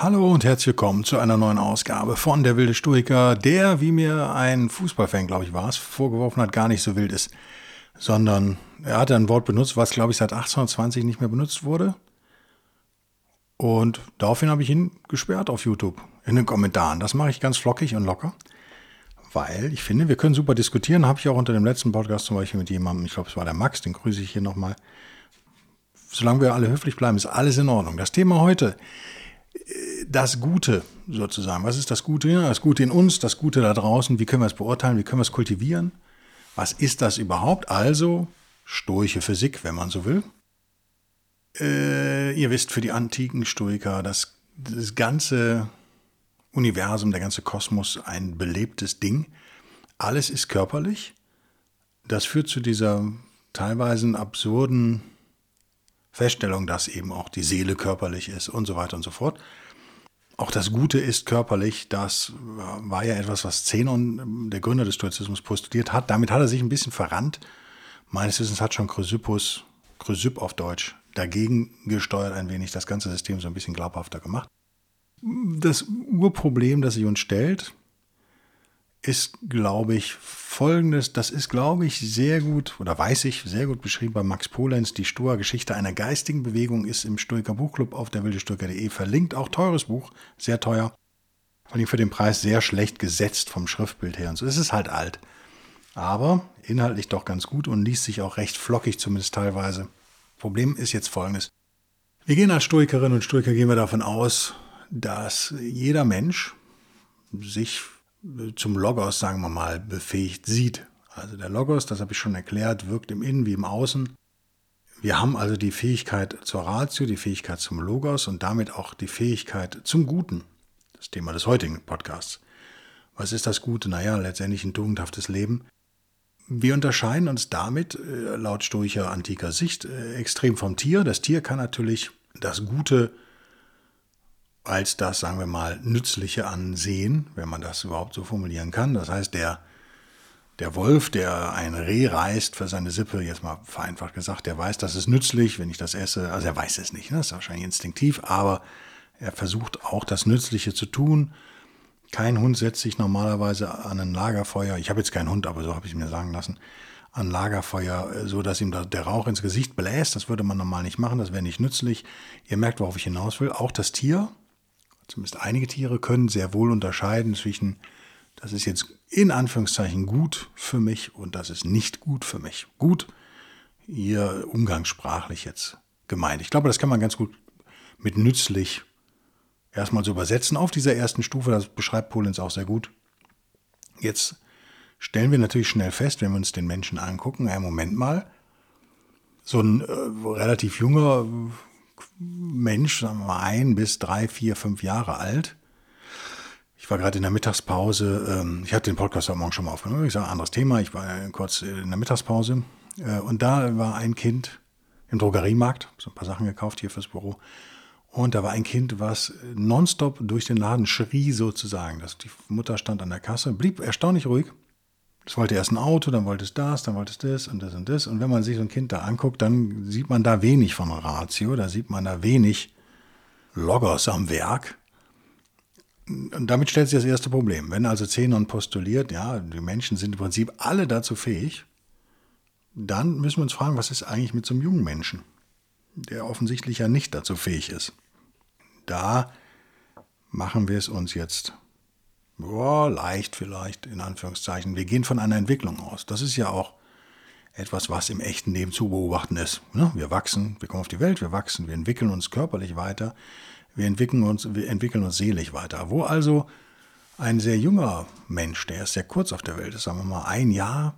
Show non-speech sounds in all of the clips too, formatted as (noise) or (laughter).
Hallo und herzlich willkommen zu einer neuen Ausgabe von Der wilde Stoiker, der, wie mir ein Fußballfan, glaube ich, war es, vorgeworfen hat, gar nicht so wild ist, sondern er hat ein Wort benutzt, was, glaube ich, seit 1820 nicht mehr benutzt wurde. Und daraufhin habe ich ihn gesperrt auf YouTube in den Kommentaren. Das mache ich ganz flockig und locker, weil ich finde, wir können super diskutieren. Habe ich auch unter dem letzten Podcast zum Beispiel mit jemandem, ich glaube, es war der Max, den grüße ich hier nochmal. Solange wir alle höflich bleiben, ist alles in Ordnung. Das Thema heute das Gute sozusagen. Was ist das Gute? Das Gute in uns, das Gute da draußen. Wie können wir es beurteilen? Wie können wir es kultivieren? Was ist das überhaupt? Also stoische Physik, wenn man so will. Äh, ihr wisst, für die antiken Stoiker, dass das ganze Universum, der ganze Kosmos ein belebtes Ding. Alles ist körperlich. Das führt zu dieser teilweise absurden Feststellung, dass eben auch die Seele körperlich ist und so weiter und so fort. Auch das Gute ist körperlich, das war ja etwas, was Zenon, der Gründer des Stoizismus, postuliert hat. Damit hat er sich ein bisschen verrannt. Meines Wissens hat schon Chrysippus, Chrysipp auf Deutsch, dagegen gesteuert ein wenig, das ganze System so ein bisschen glaubhafter gemacht. Das Urproblem, das sich uns stellt, ist, glaube ich, folgendes. Das ist, glaube ich, sehr gut, oder weiß ich, sehr gut beschrieben bei Max Polenz. Die Stoa Geschichte einer geistigen Bewegung ist im Stoiker Buchclub auf der wildestoiker.de verlinkt. Auch teures Buch, sehr teuer. Vor allem für den Preis sehr schlecht gesetzt vom Schriftbild her und so. Es ist halt alt. Aber inhaltlich doch ganz gut und liest sich auch recht flockig, zumindest teilweise. Problem ist jetzt folgendes. Wir gehen als Stoikerinnen und Stoiker gehen wir davon aus, dass jeder Mensch sich zum Logos, sagen wir mal, befähigt sieht. Also der Logos, das habe ich schon erklärt, wirkt im Innen wie im Außen. Wir haben also die Fähigkeit zur Ratio, die Fähigkeit zum Logos und damit auch die Fähigkeit zum Guten. Das Thema des heutigen Podcasts. Was ist das Gute? Naja, letztendlich ein tugendhaftes Leben. Wir unterscheiden uns damit, äh, laut stoischer antiker Sicht, äh, extrem vom Tier. Das Tier kann natürlich das Gute als das, sagen wir mal, Nützliche ansehen, wenn man das überhaupt so formulieren kann. Das heißt, der, der Wolf, der ein Reh reißt für seine Sippe, jetzt mal vereinfacht gesagt, der weiß, das ist nützlich, wenn ich das esse. Also er weiß es nicht, ne? das ist wahrscheinlich instinktiv, aber er versucht auch das Nützliche zu tun. Kein Hund setzt sich normalerweise an ein Lagerfeuer. Ich habe jetzt keinen Hund, aber so habe ich mir sagen lassen. An Lagerfeuer, äh, so dass ihm der Rauch ins Gesicht bläst. Das würde man normal nicht machen. Das wäre nicht nützlich. Ihr merkt, worauf ich hinaus will. Auch das Tier zumindest einige Tiere können sehr wohl unterscheiden zwischen, das ist jetzt in Anführungszeichen gut für mich und das ist nicht gut für mich. Gut, hier umgangssprachlich jetzt gemeint. Ich glaube, das kann man ganz gut mit nützlich erstmal so übersetzen auf dieser ersten Stufe. Das beschreibt Polens auch sehr gut. Jetzt stellen wir natürlich schnell fest, wenn wir uns den Menschen angucken, ja, Moment mal, so ein äh, relativ junger, Mensch, sagen wir mal ein bis drei, vier, fünf Jahre alt. Ich war gerade in der Mittagspause, ähm, ich hatte den Podcast heute Morgen schon mal aufgenommen, ich sage anderes Thema, ich war kurz in der Mittagspause äh, und da war ein Kind im Drogeriemarkt, so ein paar Sachen gekauft hier fürs Büro. Und da war ein Kind, was nonstop durch den Laden schrie sozusagen. Das, die Mutter stand an der Kasse, blieb erstaunlich ruhig, es wollte erst ein Auto, dann wollte es das, dann wollte es das und das und das. Und wenn man sich so ein Kind da anguckt, dann sieht man da wenig von Ratio, da sieht man da wenig Loggers am Werk. Und damit stellt sich das erste Problem. Wenn also Zenon postuliert, ja, die Menschen sind im Prinzip alle dazu fähig, dann müssen wir uns fragen, was ist eigentlich mit so einem jungen Menschen, der offensichtlich ja nicht dazu fähig ist. Da machen wir es uns jetzt Boah, leicht vielleicht, in Anführungszeichen. Wir gehen von einer Entwicklung aus. Das ist ja auch etwas, was im echten Leben zu beobachten ist. Ne? Wir wachsen, wir kommen auf die Welt, wir wachsen, wir entwickeln uns körperlich weiter, wir entwickeln uns, wir entwickeln uns seelisch weiter. Wo also ein sehr junger Mensch, der erst sehr kurz auf der Welt ist, sagen wir mal ein Jahr,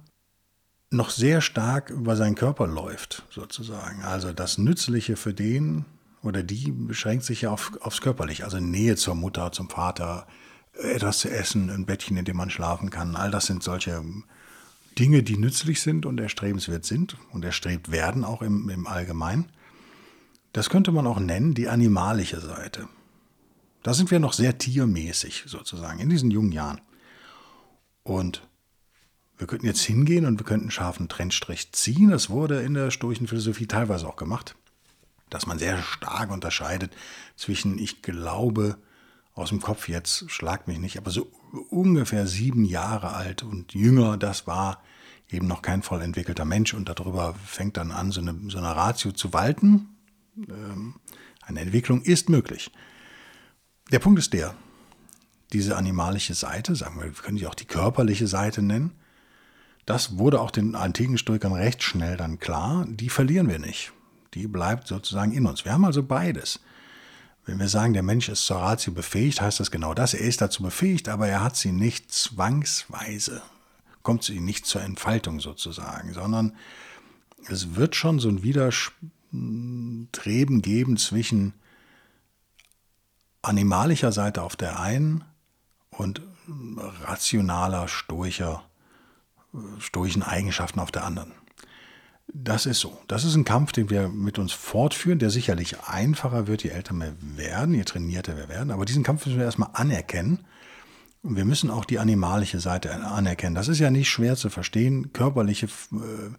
noch sehr stark über seinen Körper läuft, sozusagen. Also das Nützliche für den oder die beschränkt sich ja auf, aufs Körperliche, also Nähe zur Mutter, zum Vater, etwas zu essen, ein Bettchen, in dem man schlafen kann. All das sind solche Dinge, die nützlich sind und erstrebenswert sind und erstrebt werden, auch im, im Allgemeinen. Das könnte man auch nennen die animalische Seite. Da sind wir noch sehr tiermäßig sozusagen in diesen jungen Jahren. Und wir könnten jetzt hingehen und wir könnten einen scharfen Trennstrich ziehen. Das wurde in der stoischen Philosophie teilweise auch gemacht, dass man sehr stark unterscheidet zwischen, ich glaube, aus dem Kopf jetzt, schlag mich nicht, aber so ungefähr sieben Jahre alt und jünger, das war eben noch kein voll entwickelter Mensch und darüber fängt dann an, so eine, so eine Ratio zu walten. Ähm, eine Entwicklung ist möglich. Der Punkt ist der, diese animalische Seite, sagen wir, wir können sie auch die körperliche Seite nennen, das wurde auch den antiken Stoikern recht schnell dann klar, die verlieren wir nicht. Die bleibt sozusagen in uns. Wir haben also beides. Wenn wir sagen, der Mensch ist zur Ratio befähigt, heißt das genau das. Er ist dazu befähigt, aber er hat sie nicht zwangsweise, kommt sie nicht zur Entfaltung sozusagen, sondern es wird schon so ein Widerstreben geben zwischen animalischer Seite auf der einen und rationaler, stoischer stoischen Eigenschaften auf der anderen. Das ist so. Das ist ein Kampf, den wir mit uns fortführen, der sicherlich einfacher wird, je älter wir werden, je trainierter wir werden. Aber diesen Kampf müssen wir erstmal anerkennen. Und wir müssen auch die animalische Seite anerkennen. Das ist ja nicht schwer zu verstehen. Körperliche äh,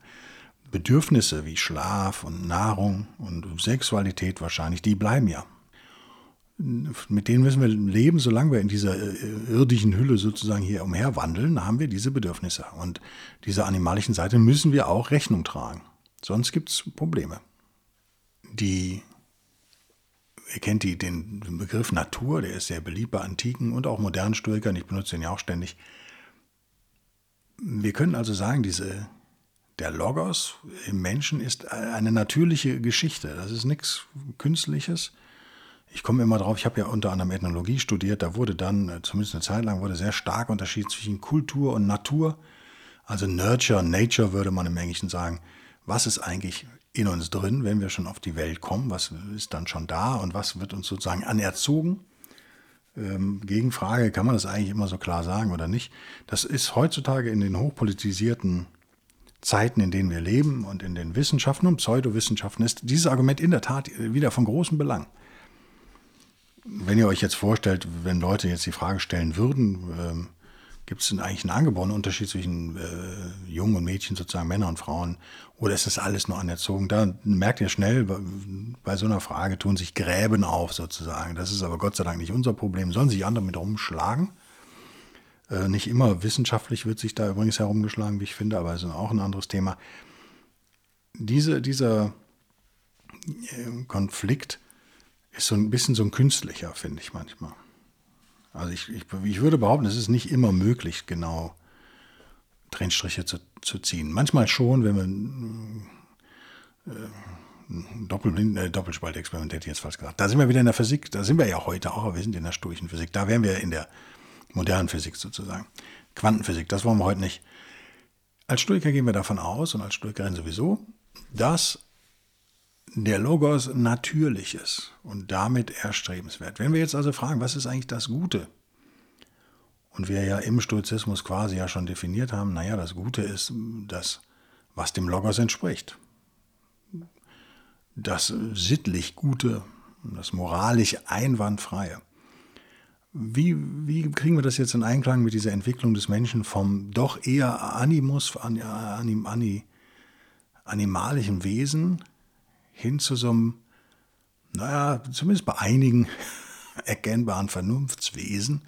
Bedürfnisse wie Schlaf und Nahrung und Sexualität wahrscheinlich, die bleiben ja mit denen müssen wir leben, solange wir in dieser äh, irdischen Hülle sozusagen hier umherwandeln, haben wir diese Bedürfnisse. Und dieser animalischen Seite müssen wir auch Rechnung tragen. Sonst gibt es Probleme. Die, ihr kennt die, den Begriff Natur, der ist sehr beliebt bei antiken und auch modernen Stoikern, ich benutze den ja auch ständig. Wir können also sagen, diese, der Logos im Menschen ist eine natürliche Geschichte. Das ist nichts Künstliches ich komme immer drauf, ich habe ja unter anderem Ethnologie studiert, da wurde dann, äh, zumindest eine Zeit lang, wurde sehr stark unterschieden zwischen Kultur und Natur. Also Nurture, Nature würde man im Englischen sagen. Was ist eigentlich in uns drin, wenn wir schon auf die Welt kommen? Was ist dann schon da und was wird uns sozusagen anerzogen? Ähm, Gegenfrage, kann man das eigentlich immer so klar sagen oder nicht? Das ist heutzutage in den hochpolitisierten Zeiten, in denen wir leben und in den Wissenschaften und Pseudowissenschaften ist dieses Argument in der Tat wieder von großem Belang wenn ihr euch jetzt vorstellt, wenn Leute jetzt die Frage stellen würden, ähm, gibt es denn eigentlich einen angeborenen Unterschied zwischen äh, Jungen und Mädchen, sozusagen Männer und Frauen, oder ist das alles nur anerzogen? Da merkt ihr schnell, bei so einer Frage tun sich Gräben auf, sozusagen. Das ist aber Gott sei Dank nicht unser Problem, sollen sich andere mit rumschlagen. Äh, nicht immer wissenschaftlich wird sich da übrigens herumgeschlagen, wie ich finde, aber es ist auch ein anderes Thema. Diese, dieser äh, Konflikt ist so ein bisschen so ein künstlicher, finde ich manchmal. Also ich, ich, ich würde behaupten, es ist nicht immer möglich, genau Trennstriche zu, zu ziehen. Manchmal schon, wenn man äh, Doppelblind, äh, Doppelspalt experimentiert, jetzt falsch gesagt. Da sind wir wieder in der Physik, da sind wir ja heute auch, aber wir sind in der stoischen Physik. Da wären wir in der modernen Physik sozusagen. Quantenphysik, das wollen wir heute nicht. Als Stoiker gehen wir davon aus und als Stoikerin sowieso, dass der Logos natürlich ist und damit erstrebenswert. Wenn wir jetzt also fragen, was ist eigentlich das Gute? Und wir ja im Stoizismus quasi ja schon definiert haben, naja, das Gute ist das, was dem Logos entspricht. Das sittlich Gute, das moralisch Einwandfreie. Wie, wie kriegen wir das jetzt in Einklang mit dieser Entwicklung des Menschen vom doch eher Animus, anim, anim, animalischen Wesen hin zu so einem, naja, zumindest bei einigen (laughs) erkennbaren Vernunftswesen.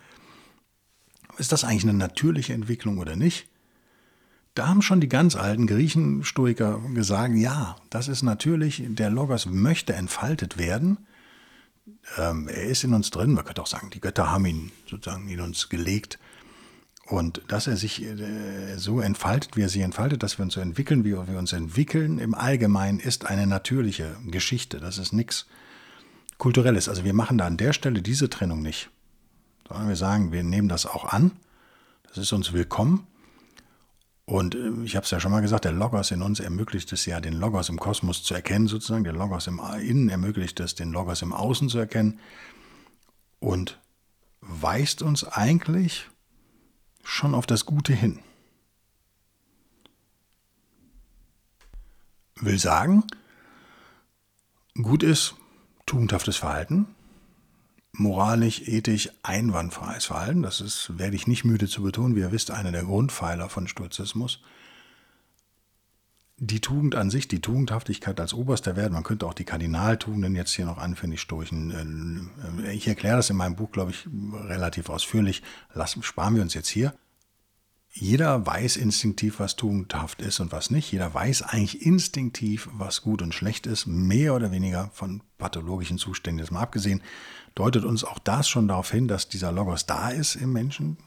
Ist das eigentlich eine natürliche Entwicklung oder nicht? Da haben schon die ganz alten Griechen-Stoiker gesagt, ja, das ist natürlich, der Logos möchte entfaltet werden. Ähm, er ist in uns drin, man könnte auch sagen, die Götter haben ihn sozusagen in uns gelegt. Und dass er sich äh, so entfaltet, wie er sich entfaltet, dass wir uns so entwickeln, wie wir uns entwickeln, im Allgemeinen ist eine natürliche Geschichte. Das ist nichts Kulturelles. Also wir machen da an der Stelle diese Trennung nicht. Sondern wir sagen, wir nehmen das auch an. Das ist uns willkommen. Und äh, ich habe es ja schon mal gesagt, der Logos in uns ermöglicht es ja, den Logos im Kosmos zu erkennen, sozusagen. Der Logos im Innen ermöglicht es, den Logos im Außen zu erkennen. Und weist uns eigentlich schon auf das Gute hin. Will sagen, gut ist tugendhaftes Verhalten, moralisch, ethisch einwandfreies Verhalten. Das ist, werde ich nicht müde zu betonen, wie ihr wisst, einer der Grundpfeiler von Stoizismus. Die Tugend an sich, die Tugendhaftigkeit als oberster Wert, man könnte auch die Kardinaltugenden jetzt hier noch anführen, die Stoischen. Äh, ich erkläre das in meinem Buch, glaube ich, relativ ausführlich. Lassen, sparen wir uns jetzt hier. Jeder weiß instinktiv, was tugendhaft ist und was nicht. Jeder weiß eigentlich instinktiv, was gut und schlecht ist, mehr oder weniger von pathologischen Zuständen jetzt mal abgesehen deutet uns auch das schon darauf hin, dass dieser Logos da ist im Menschen.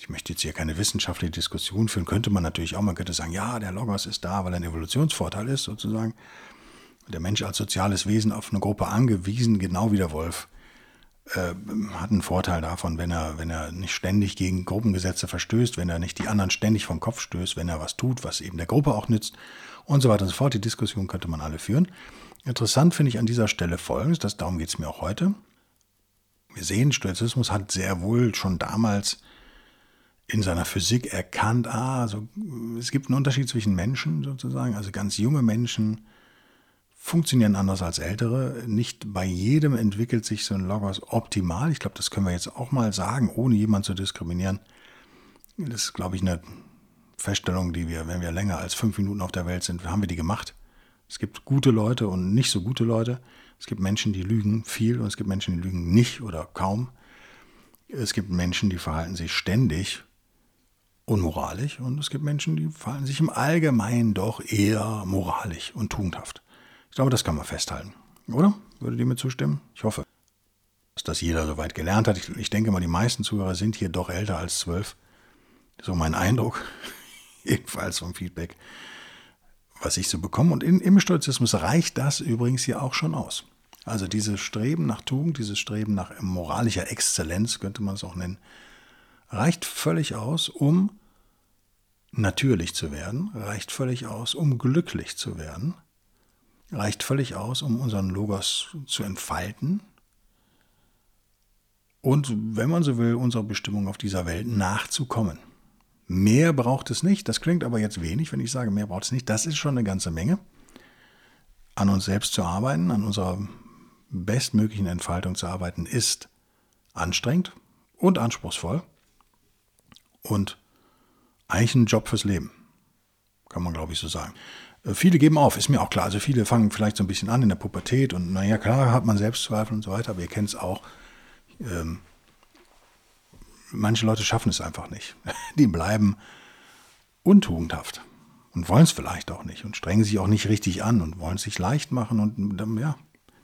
Ich möchte jetzt hier keine wissenschaftliche Diskussion führen, könnte man natürlich auch, man könnte sagen, ja, der Logos ist da, weil er ein Evolutionsvorteil ist sozusagen. Der Mensch als soziales Wesen auf eine Gruppe angewiesen, genau wie der Wolf, äh, hat einen Vorteil davon, wenn er, wenn er nicht ständig gegen Gruppengesetze verstößt, wenn er nicht die anderen ständig vom Kopf stößt, wenn er was tut, was eben der Gruppe auch nützt und so weiter und so fort. Die Diskussion könnte man alle führen. Interessant finde ich an dieser Stelle Folgendes, das, darum geht es mir auch heute. Wir sehen, Stoizismus hat sehr wohl schon damals in seiner Physik erkannt, ah, also, es gibt einen Unterschied zwischen Menschen sozusagen, also ganz junge Menschen funktionieren anders als ältere. Nicht bei jedem entwickelt sich so ein Logos optimal. Ich glaube, das können wir jetzt auch mal sagen, ohne jemanden zu diskriminieren. Das ist, glaube ich, eine Feststellung, die wir, wenn wir länger als fünf Minuten auf der Welt sind, haben wir die gemacht. Es gibt gute Leute und nicht so gute Leute. Es gibt Menschen, die lügen viel und es gibt Menschen, die lügen nicht oder kaum. Es gibt Menschen, die verhalten sich ständig unmoralisch und es gibt Menschen, die verhalten sich im Allgemeinen doch eher moralisch und tugendhaft. Ich glaube, das kann man festhalten. Oder? Würdet ihr mir zustimmen? Ich hoffe, dass das jeder soweit gelernt hat. Ich, ich denke mal, die meisten Zuhörer sind hier doch älter als zwölf. So mein Eindruck. (laughs) Jedenfalls vom Feedback was ich so bekomme. Und in, im Stoizismus reicht das übrigens hier auch schon aus. Also dieses Streben nach Tugend, dieses Streben nach moralischer Exzellenz, könnte man es auch nennen, reicht völlig aus, um natürlich zu werden, reicht völlig aus, um glücklich zu werden, reicht völlig aus, um unseren Logos zu entfalten und, wenn man so will, unserer Bestimmung auf dieser Welt nachzukommen. Mehr braucht es nicht. Das klingt aber jetzt wenig, wenn ich sage, mehr braucht es nicht. Das ist schon eine ganze Menge. An uns selbst zu arbeiten, an unserer bestmöglichen Entfaltung zu arbeiten, ist anstrengend und anspruchsvoll und eigentlich ein Job fürs Leben. Kann man, glaube ich, so sagen. Äh, viele geben auf, ist mir auch klar. Also viele fangen vielleicht so ein bisschen an in der Pubertät und naja, klar hat man Selbstzweifel und so weiter, aber ihr kennt es auch. Ähm, manche Leute schaffen es einfach nicht. (laughs) Die bleiben untugendhaft und wollen es vielleicht auch nicht und strengen sich auch nicht richtig an und wollen es sich leicht machen und dann, ja,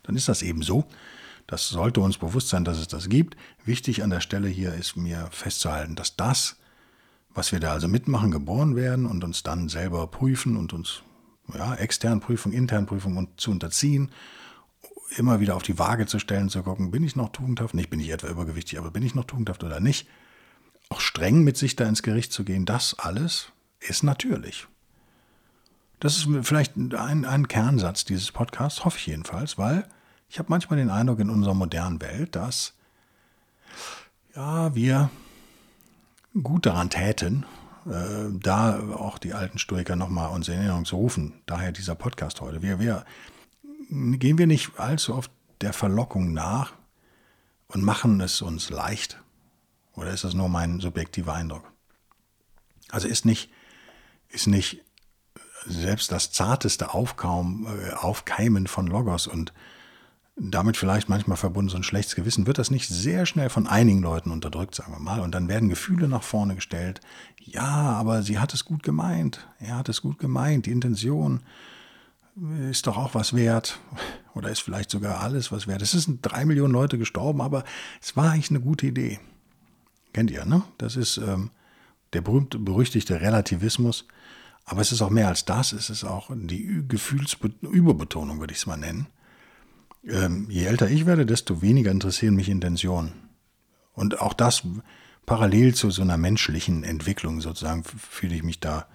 dann ist das eben so. Das sollte uns bewusst sein, dass es das gibt. Wichtig an der Stelle hier ist mir festzuhalten, dass das, was wir da also mitmachen, geboren werden und uns dann selber prüfen und uns ja, extern Prüfung, intern Prüfung und zu unterziehen immer wieder auf die Waage zu stellen, zu gucken, bin ich noch tugendhaft? Nicht bin ich etwa übergewichtig, aber bin ich noch tugendhaft oder nicht? Auch streng mit sich da ins Gericht zu gehen, das alles ist natürlich. Das ist vielleicht ein, ein Kernsatz dieses Podcasts, hoffe ich jedenfalls, weil ich habe manchmal den Eindruck in unserer modernen Welt, dass ja, wir gut daran täten, äh, da auch die alten Stoiker nochmal uns in Erinnerung zu rufen. Daher dieser Podcast heute. Wir, wir gehen wir nicht allzu oft der Verlockung nach und machen es uns leicht? Oder ist das nur mein subjektiver Eindruck? Also ist nicht, ist nicht selbst das zarteste Aufkaum, äh, Aufkeimen von Logos und damit vielleicht manchmal verbunden so ein schlechtes Gewissen, wird das nicht sehr schnell von einigen Leuten unterdrückt, sagen wir mal. Und dann werden Gefühle nach vorne gestellt. Ja, aber sie hat es gut gemeint. Er hat es gut gemeint. Die Intention ist doch auch was wert oder ist vielleicht sogar alles was wert. Es sind drei Millionen Leute gestorben, aber es war eigentlich eine gute Idee. Kennt ihr, ne? Das ist ähm, der berühmte, berüchtigte Relativismus. Aber es ist auch mehr als das. Es ist auch die Gefühlsüberbetonung, würde ich es mal nennen. Ähm, je älter ich werde, desto weniger interessieren mich Intentionen. Und auch das parallel zu so einer menschlichen Entwicklung sozusagen fühle ich mich da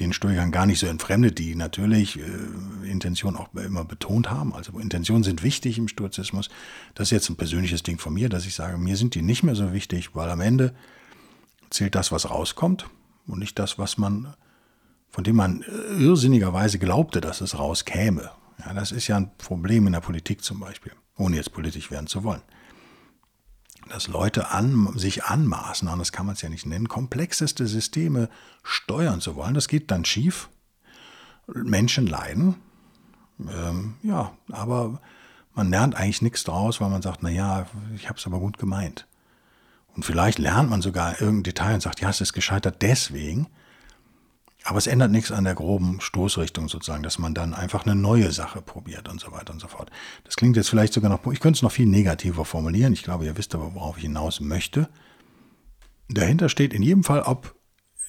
den Stoikern gar nicht so entfremdet, die natürlich äh, Intention auch immer betont haben. Also Intentionen sind wichtig im Stoizismus. Das ist jetzt ein persönliches Ding von mir, dass ich sage, mir sind die nicht mehr so wichtig, weil am Ende zählt das, was rauskommt und nicht das, was man, von dem man irrsinnigerweise glaubte, dass es rauskäme. Ja, das ist ja ein Problem in der Politik zum Beispiel, ohne jetzt politisch werden zu wollen dass Leute an, sich anmaßen, anders kann man es ja nicht nennen, komplexeste Systeme steuern zu wollen. Das geht dann schief. Menschen leiden. Ähm, ja, aber man lernt eigentlich nichts draus, weil man sagt, naja, ich habe es aber gut gemeint. Und vielleicht lernt man sogar irgendein Detail und sagt, ja, es ist gescheitert deswegen. Aber es ändert nichts an der groben Stoßrichtung sozusagen, dass man dann einfach eine neue Sache probiert und so weiter und so fort. Das klingt jetzt vielleicht sogar noch, ich könnte es noch viel negativer formulieren. Ich glaube, ihr wisst aber, worauf ich hinaus möchte. Dahinter steht in jedem Fall, ob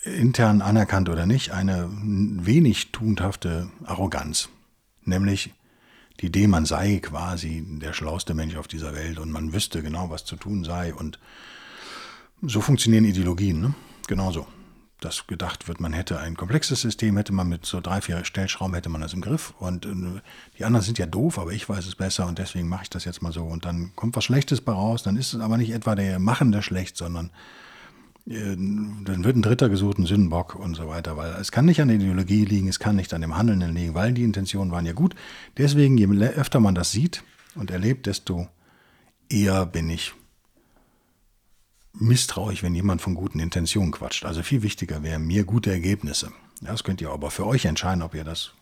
intern anerkannt oder nicht, eine wenig tugendhafte Arroganz. Nämlich die Idee, man sei quasi der schlauste Mensch auf dieser Welt und man wüsste genau, was zu tun sei. Und so funktionieren Ideologien, ne? Genauso dass gedacht wird, man hätte ein komplexes System, hätte man mit so drei, vier Stellschrauben, hätte man das im Griff. Und äh, die anderen sind ja doof, aber ich weiß es besser und deswegen mache ich das jetzt mal so. Und dann kommt was Schlechtes bei raus, dann ist es aber nicht etwa der Machende schlecht, sondern äh, dann wird ein Dritter gesucht, ein Sündenbock und so weiter. Weil es kann nicht an der Ideologie liegen, es kann nicht an dem Handelnden liegen, weil die Intentionen waren ja gut. Deswegen, je öfter man das sieht und erlebt, desto eher bin ich misstrauisch, wenn jemand von guten Intentionen quatscht. Also viel wichtiger wären mir gute Ergebnisse. Das könnt ihr aber für euch entscheiden, ob ihr das,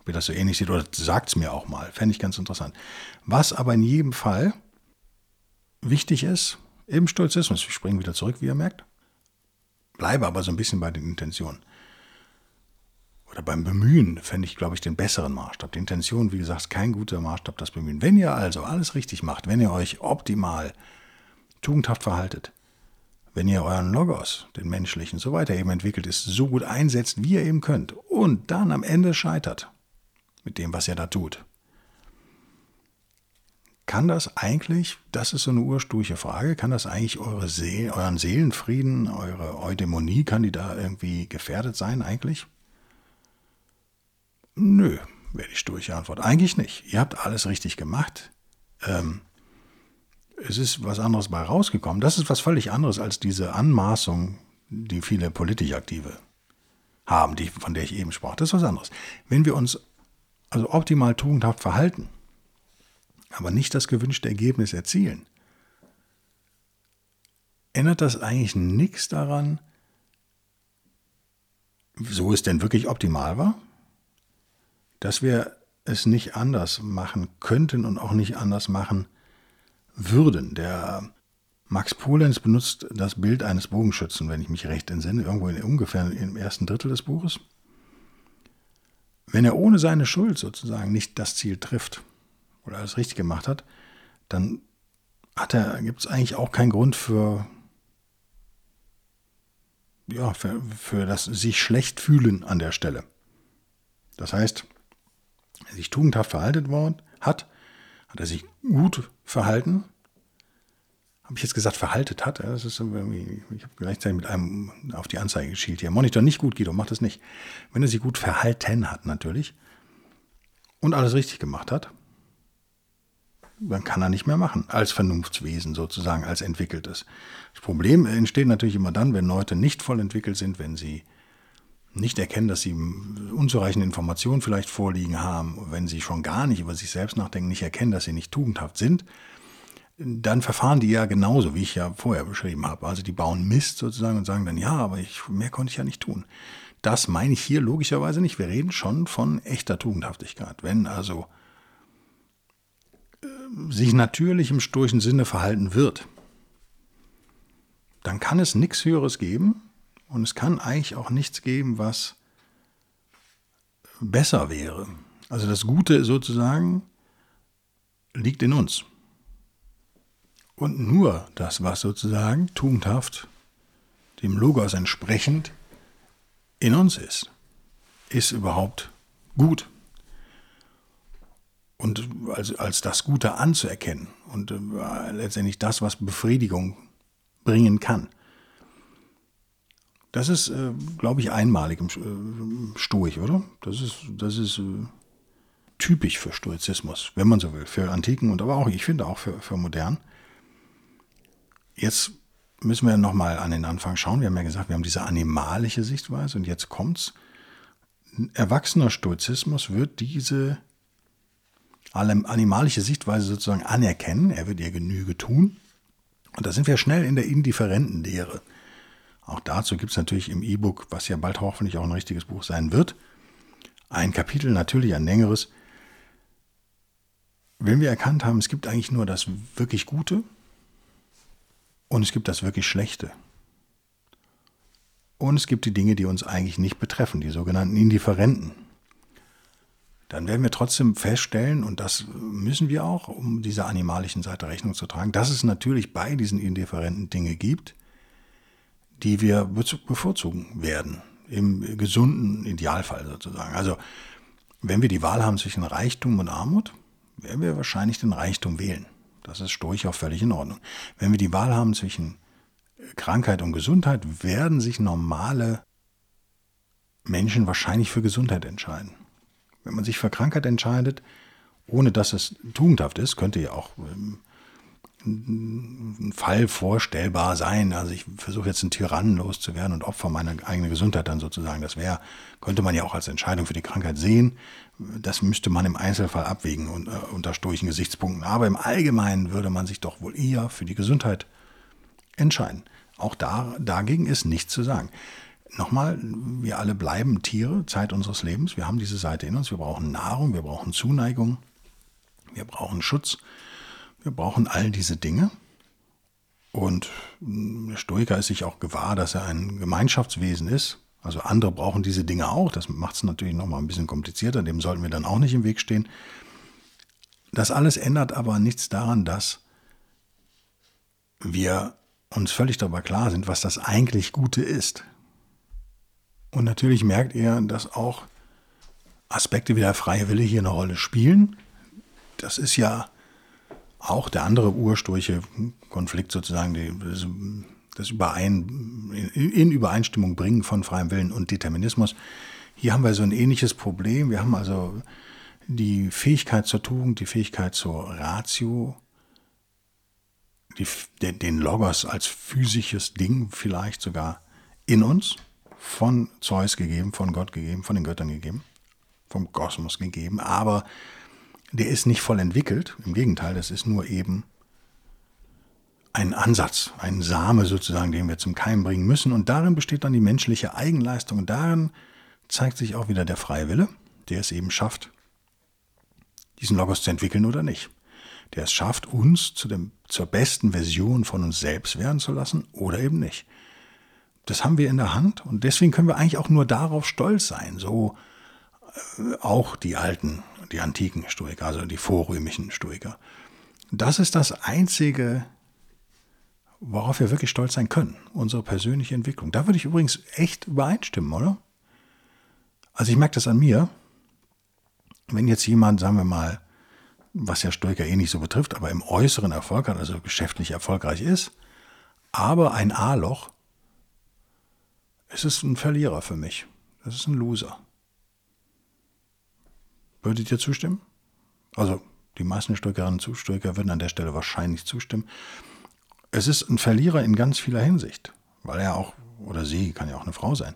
ob ihr das so ähnlich seht oder sagt es mir auch mal. Fände ich ganz interessant. Was aber in jedem Fall wichtig ist im Stoizismus, wir springen wieder zurück, wie ihr merkt, bleibe aber so ein bisschen bei den Intentionen. Oder beim Bemühen fände ich, glaube ich, den besseren Maßstab. Die Intention, wie gesagt, kein guter Maßstab, das Bemühen. Wenn ihr also alles richtig macht, wenn ihr euch optimal tugendhaft verhaltet, wenn ihr euren Logos, den menschlichen, so weiter eben entwickelt ist, so gut einsetzt, wie ihr eben könnt und dann am Ende scheitert mit dem, was ihr da tut, kann das eigentlich, das ist so eine ursprüngliche Frage, kann das eigentlich eure See euren Seelenfrieden, eure Eudämonie, kann die da irgendwie gefährdet sein eigentlich? Nö, wäre die sturche Antwort. Eigentlich nicht. Ihr habt alles richtig gemacht. Ähm, es ist was anderes bei rausgekommen. Das ist was völlig anderes als diese Anmaßung, die viele politisch Aktive haben, die, von der ich eben sprach. Das ist was anderes. Wenn wir uns also optimal tugendhaft verhalten, aber nicht das gewünschte Ergebnis erzielen, ändert das eigentlich nichts daran, so es denn wirklich optimal war, dass wir es nicht anders machen könnten und auch nicht anders machen würden. Der Max Polenz benutzt das Bild eines Bogenschützen, wenn ich mich recht entsinne, irgendwo in, ungefähr im ersten Drittel des Buches. Wenn er ohne seine Schuld sozusagen nicht das Ziel trifft oder alles richtig gemacht hat, dann gibt es eigentlich auch keinen Grund für, ja, für, für das sich schlecht fühlen an der Stelle. Das heißt, er sich tugendhaft verhalten worden hat, hat er sich gut verhalten. Habe ich jetzt gesagt, verhaltet hat? Das ist irgendwie, ich habe gleichzeitig mit einem auf die Anzeige geschielt hier. Monitor nicht gut, Guido, macht das nicht. Wenn er sich gut verhalten hat, natürlich, und alles richtig gemacht hat, dann kann er nicht mehr machen, als Vernunftswesen sozusagen, als entwickeltes. Das Problem entsteht natürlich immer dann, wenn Leute nicht voll entwickelt sind, wenn sie nicht erkennen, dass sie unzureichende Informationen vielleicht vorliegen haben, wenn sie schon gar nicht über sich selbst nachdenken, nicht erkennen, dass sie nicht tugendhaft sind, dann verfahren die ja genauso, wie ich ja vorher beschrieben habe. Also die bauen Mist sozusagen und sagen dann, ja, aber ich, mehr konnte ich ja nicht tun. Das meine ich hier logischerweise nicht. Wir reden schon von echter Tugendhaftigkeit. Wenn also äh, sich natürlich im stoischen Sinne verhalten wird, dann kann es nichts Höheres geben, und es kann eigentlich auch nichts geben, was besser wäre. Also das Gute sozusagen liegt in uns. Und nur das, was sozusagen tugendhaft dem Logos entsprechend in uns ist, ist überhaupt gut. Und als, als das Gute anzuerkennen und äh, letztendlich das, was Befriedigung bringen kann. Das ist, äh, glaube ich, einmalig im äh, Stoik, oder? Das ist, das ist äh, typisch für Stoizismus, wenn man so will, für Antiken und aber auch, ich finde auch für, für modern. Jetzt müssen wir nochmal an den Anfang schauen. Wir haben ja gesagt, wir haben diese animalische Sichtweise und jetzt kommt's. Erwachsener Stoizismus wird diese animalische Sichtweise sozusagen anerkennen. Er wird ihr Genüge tun. Und da sind wir schnell in der indifferenten Lehre. Auch dazu gibt es natürlich im E-Book, was ja bald hoffentlich auch ein richtiges Buch sein wird, ein Kapitel, natürlich ein längeres. Wenn wir erkannt haben, es gibt eigentlich nur das wirklich Gute und es gibt das wirklich Schlechte. Und es gibt die Dinge, die uns eigentlich nicht betreffen, die sogenannten Indifferenten. Dann werden wir trotzdem feststellen, und das müssen wir auch, um dieser animalischen Seite Rechnung zu tragen, dass es natürlich bei diesen indifferenten Dinge gibt, die wir bevorzugen werden, im gesunden Idealfall sozusagen. Also wenn wir die Wahl haben zwischen Reichtum und Armut, werden wir wahrscheinlich den Reichtum wählen. Das ist durchaus völlig in Ordnung. Wenn wir die Wahl haben zwischen Krankheit und Gesundheit, werden sich normale Menschen wahrscheinlich für Gesundheit entscheiden. Wenn man sich für Krankheit entscheidet, ohne dass es tugendhaft ist, könnte ja auch ähm, Fall vorstellbar sein. Also ich versuche jetzt einen Tyrannen loszuwerden und Opfer meiner eigenen Gesundheit dann sozusagen. Das wäre, könnte man ja auch als Entscheidung für die Krankheit sehen. Das müsste man im Einzelfall abwägen und, äh, unter stoischen Gesichtspunkten. Aber im Allgemeinen würde man sich doch wohl eher für die Gesundheit entscheiden. Auch da, dagegen ist nichts zu sagen. Nochmal, wir alle bleiben Tiere, Zeit unseres Lebens. Wir haben diese Seite in uns. Wir brauchen Nahrung, wir brauchen Zuneigung, wir brauchen Schutz, wir brauchen all diese Dinge. Und der Stoiker ist sich auch gewahr, dass er ein Gemeinschaftswesen ist. Also andere brauchen diese Dinge auch. Das macht es natürlich nochmal ein bisschen komplizierter. Dem sollten wir dann auch nicht im Weg stehen. Das alles ändert aber nichts daran, dass wir uns völlig darüber klar sind, was das eigentlich Gute ist. Und natürlich merkt ihr, dass auch Aspekte wie der freie Wille hier eine Rolle spielen. Das ist ja auch der andere ursprüngliche Konflikt sozusagen, das Überein, in Übereinstimmung bringen von freiem Willen und Determinismus. Hier haben wir so ein ähnliches Problem. Wir haben also die Fähigkeit zur Tugend, die Fähigkeit zur Ratio, die, den Logos als physisches Ding vielleicht sogar in uns, von Zeus gegeben, von Gott gegeben, von den Göttern gegeben, vom Kosmos gegeben, aber der ist nicht voll entwickelt. Im Gegenteil, das ist nur eben ein Ansatz, ein Same sozusagen, den wir zum Keim bringen müssen. Und darin besteht dann die menschliche Eigenleistung. Und darin zeigt sich auch wieder der freie Wille, der es eben schafft, diesen Logos zu entwickeln oder nicht. Der es schafft, uns zu dem, zur besten Version von uns selbst werden zu lassen oder eben nicht. Das haben wir in der Hand und deswegen können wir eigentlich auch nur darauf stolz sein. So äh, auch die alten die antiken Stoiker, also die vorrömischen Stoiker. Das ist das Einzige, worauf wir wirklich stolz sein können, unsere persönliche Entwicklung. Da würde ich übrigens echt übereinstimmen, oder? Also ich merke das an mir, wenn jetzt jemand, sagen wir mal, was ja Stoiker eh nicht so betrifft, aber im äußeren Erfolg hat, also geschäftlich erfolgreich ist, aber ein A-Loch, es ist ein Verlierer für mich. Das ist ein Loser. Würdet ihr zustimmen? Also die meisten Stoikerinnen und Stoiker würden an der Stelle wahrscheinlich zustimmen. Es ist ein Verlierer in ganz vieler Hinsicht, weil er auch, oder sie, kann ja auch eine Frau sein,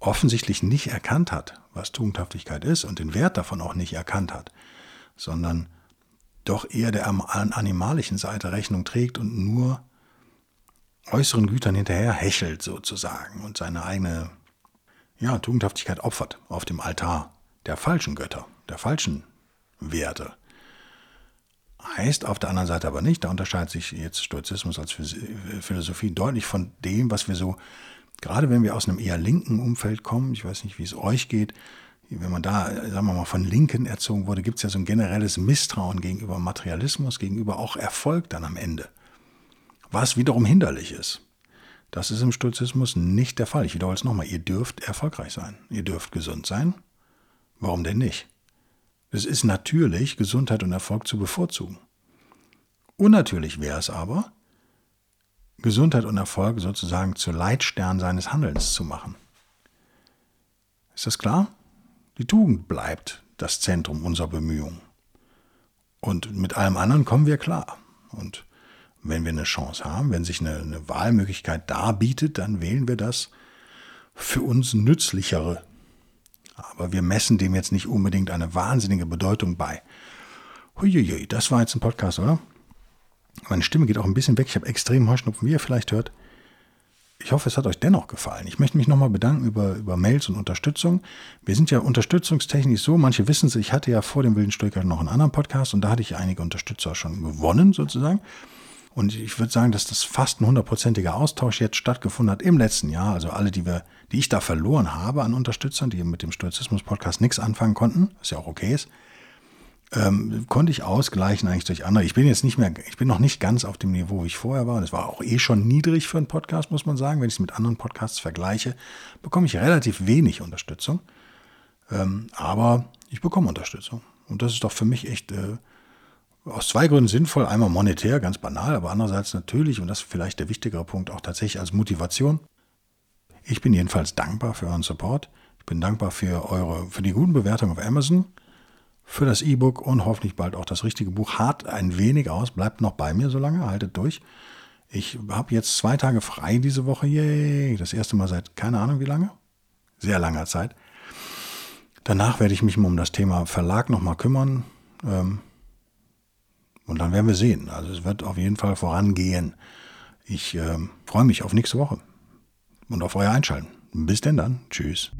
offensichtlich nicht erkannt hat, was Tugendhaftigkeit ist und den Wert davon auch nicht erkannt hat, sondern doch eher der animalischen Seite Rechnung trägt und nur äußeren Gütern hinterher hechelt sozusagen und seine eigene ja, Tugendhaftigkeit opfert auf dem Altar der falschen Götter, der falschen Werte. Heißt auf der anderen Seite aber nicht, da unterscheidet sich jetzt Stoizismus als Philosophie deutlich von dem, was wir so, gerade wenn wir aus einem eher linken Umfeld kommen, ich weiß nicht, wie es euch geht, wenn man da, sagen wir mal, von Linken erzogen wurde, gibt es ja so ein generelles Misstrauen gegenüber Materialismus, gegenüber auch Erfolg dann am Ende. Was wiederum hinderlich ist. Das ist im Stoizismus nicht der Fall. Ich wiederhole es nochmal. Ihr dürft erfolgreich sein. Ihr dürft gesund sein. Warum denn nicht? Es ist natürlich, Gesundheit und Erfolg zu bevorzugen. Unnatürlich wäre es aber, Gesundheit und Erfolg sozusagen zu Leitstern seines Handelns zu machen. Ist das klar? Die Tugend bleibt das Zentrum unserer Bemühungen. Und mit allem anderen kommen wir klar. Und wenn wir eine Chance haben, wenn sich eine, eine Wahlmöglichkeit darbietet, dann wählen wir das für uns nützlichere. Aber wir messen dem jetzt nicht unbedingt eine wahnsinnige Bedeutung bei. Huiuiui, das war jetzt ein Podcast, oder? Meine Stimme geht auch ein bisschen weg. Ich habe extrem Heuschnupfen, wie ihr vielleicht hört. Ich hoffe, es hat euch dennoch gefallen. Ich möchte mich nochmal bedanken über, über Mails und Unterstützung. Wir sind ja unterstützungstechnisch so, manche wissen es, ich hatte ja vor dem Wilden Stoiker noch einen anderen Podcast und da hatte ich einige Unterstützer schon gewonnen sozusagen. Und ich würde sagen, dass das fast ein hundertprozentiger Austausch jetzt stattgefunden hat im letzten Jahr. Also alle, die wir, die ich da verloren habe an Unterstützern, die mit dem Stoizismus-Podcast nichts anfangen konnten, was ja auch okay ist, ähm, konnte ich ausgleichen eigentlich durch andere. Ich bin jetzt nicht mehr, ich bin noch nicht ganz auf dem Niveau, wo ich vorher war. Das war auch eh schon niedrig für einen Podcast, muss man sagen. Wenn ich es mit anderen Podcasts vergleiche, bekomme ich relativ wenig Unterstützung. Ähm, aber ich bekomme Unterstützung. Und das ist doch für mich echt äh, aus zwei Gründen sinnvoll. Einmal monetär, ganz banal, aber andererseits natürlich, und das ist vielleicht der wichtigere Punkt, auch tatsächlich als Motivation. Ich bin jedenfalls dankbar für euren Support. Ich bin dankbar für eure, für die guten Bewertungen auf Amazon für das E-Book und hoffentlich bald auch das richtige Buch. Hart ein wenig aus, bleibt noch bei mir so lange, haltet durch. Ich habe jetzt zwei Tage frei diese Woche. Yay! Das erste Mal seit keine Ahnung wie lange. Sehr langer Zeit. Danach werde ich mich mal um das Thema Verlag nochmal kümmern. Ähm, und dann werden wir sehen. Also es wird auf jeden Fall vorangehen. Ich ähm, freue mich auf nächste Woche und auf euer Einschalten. Bis denn dann. Tschüss.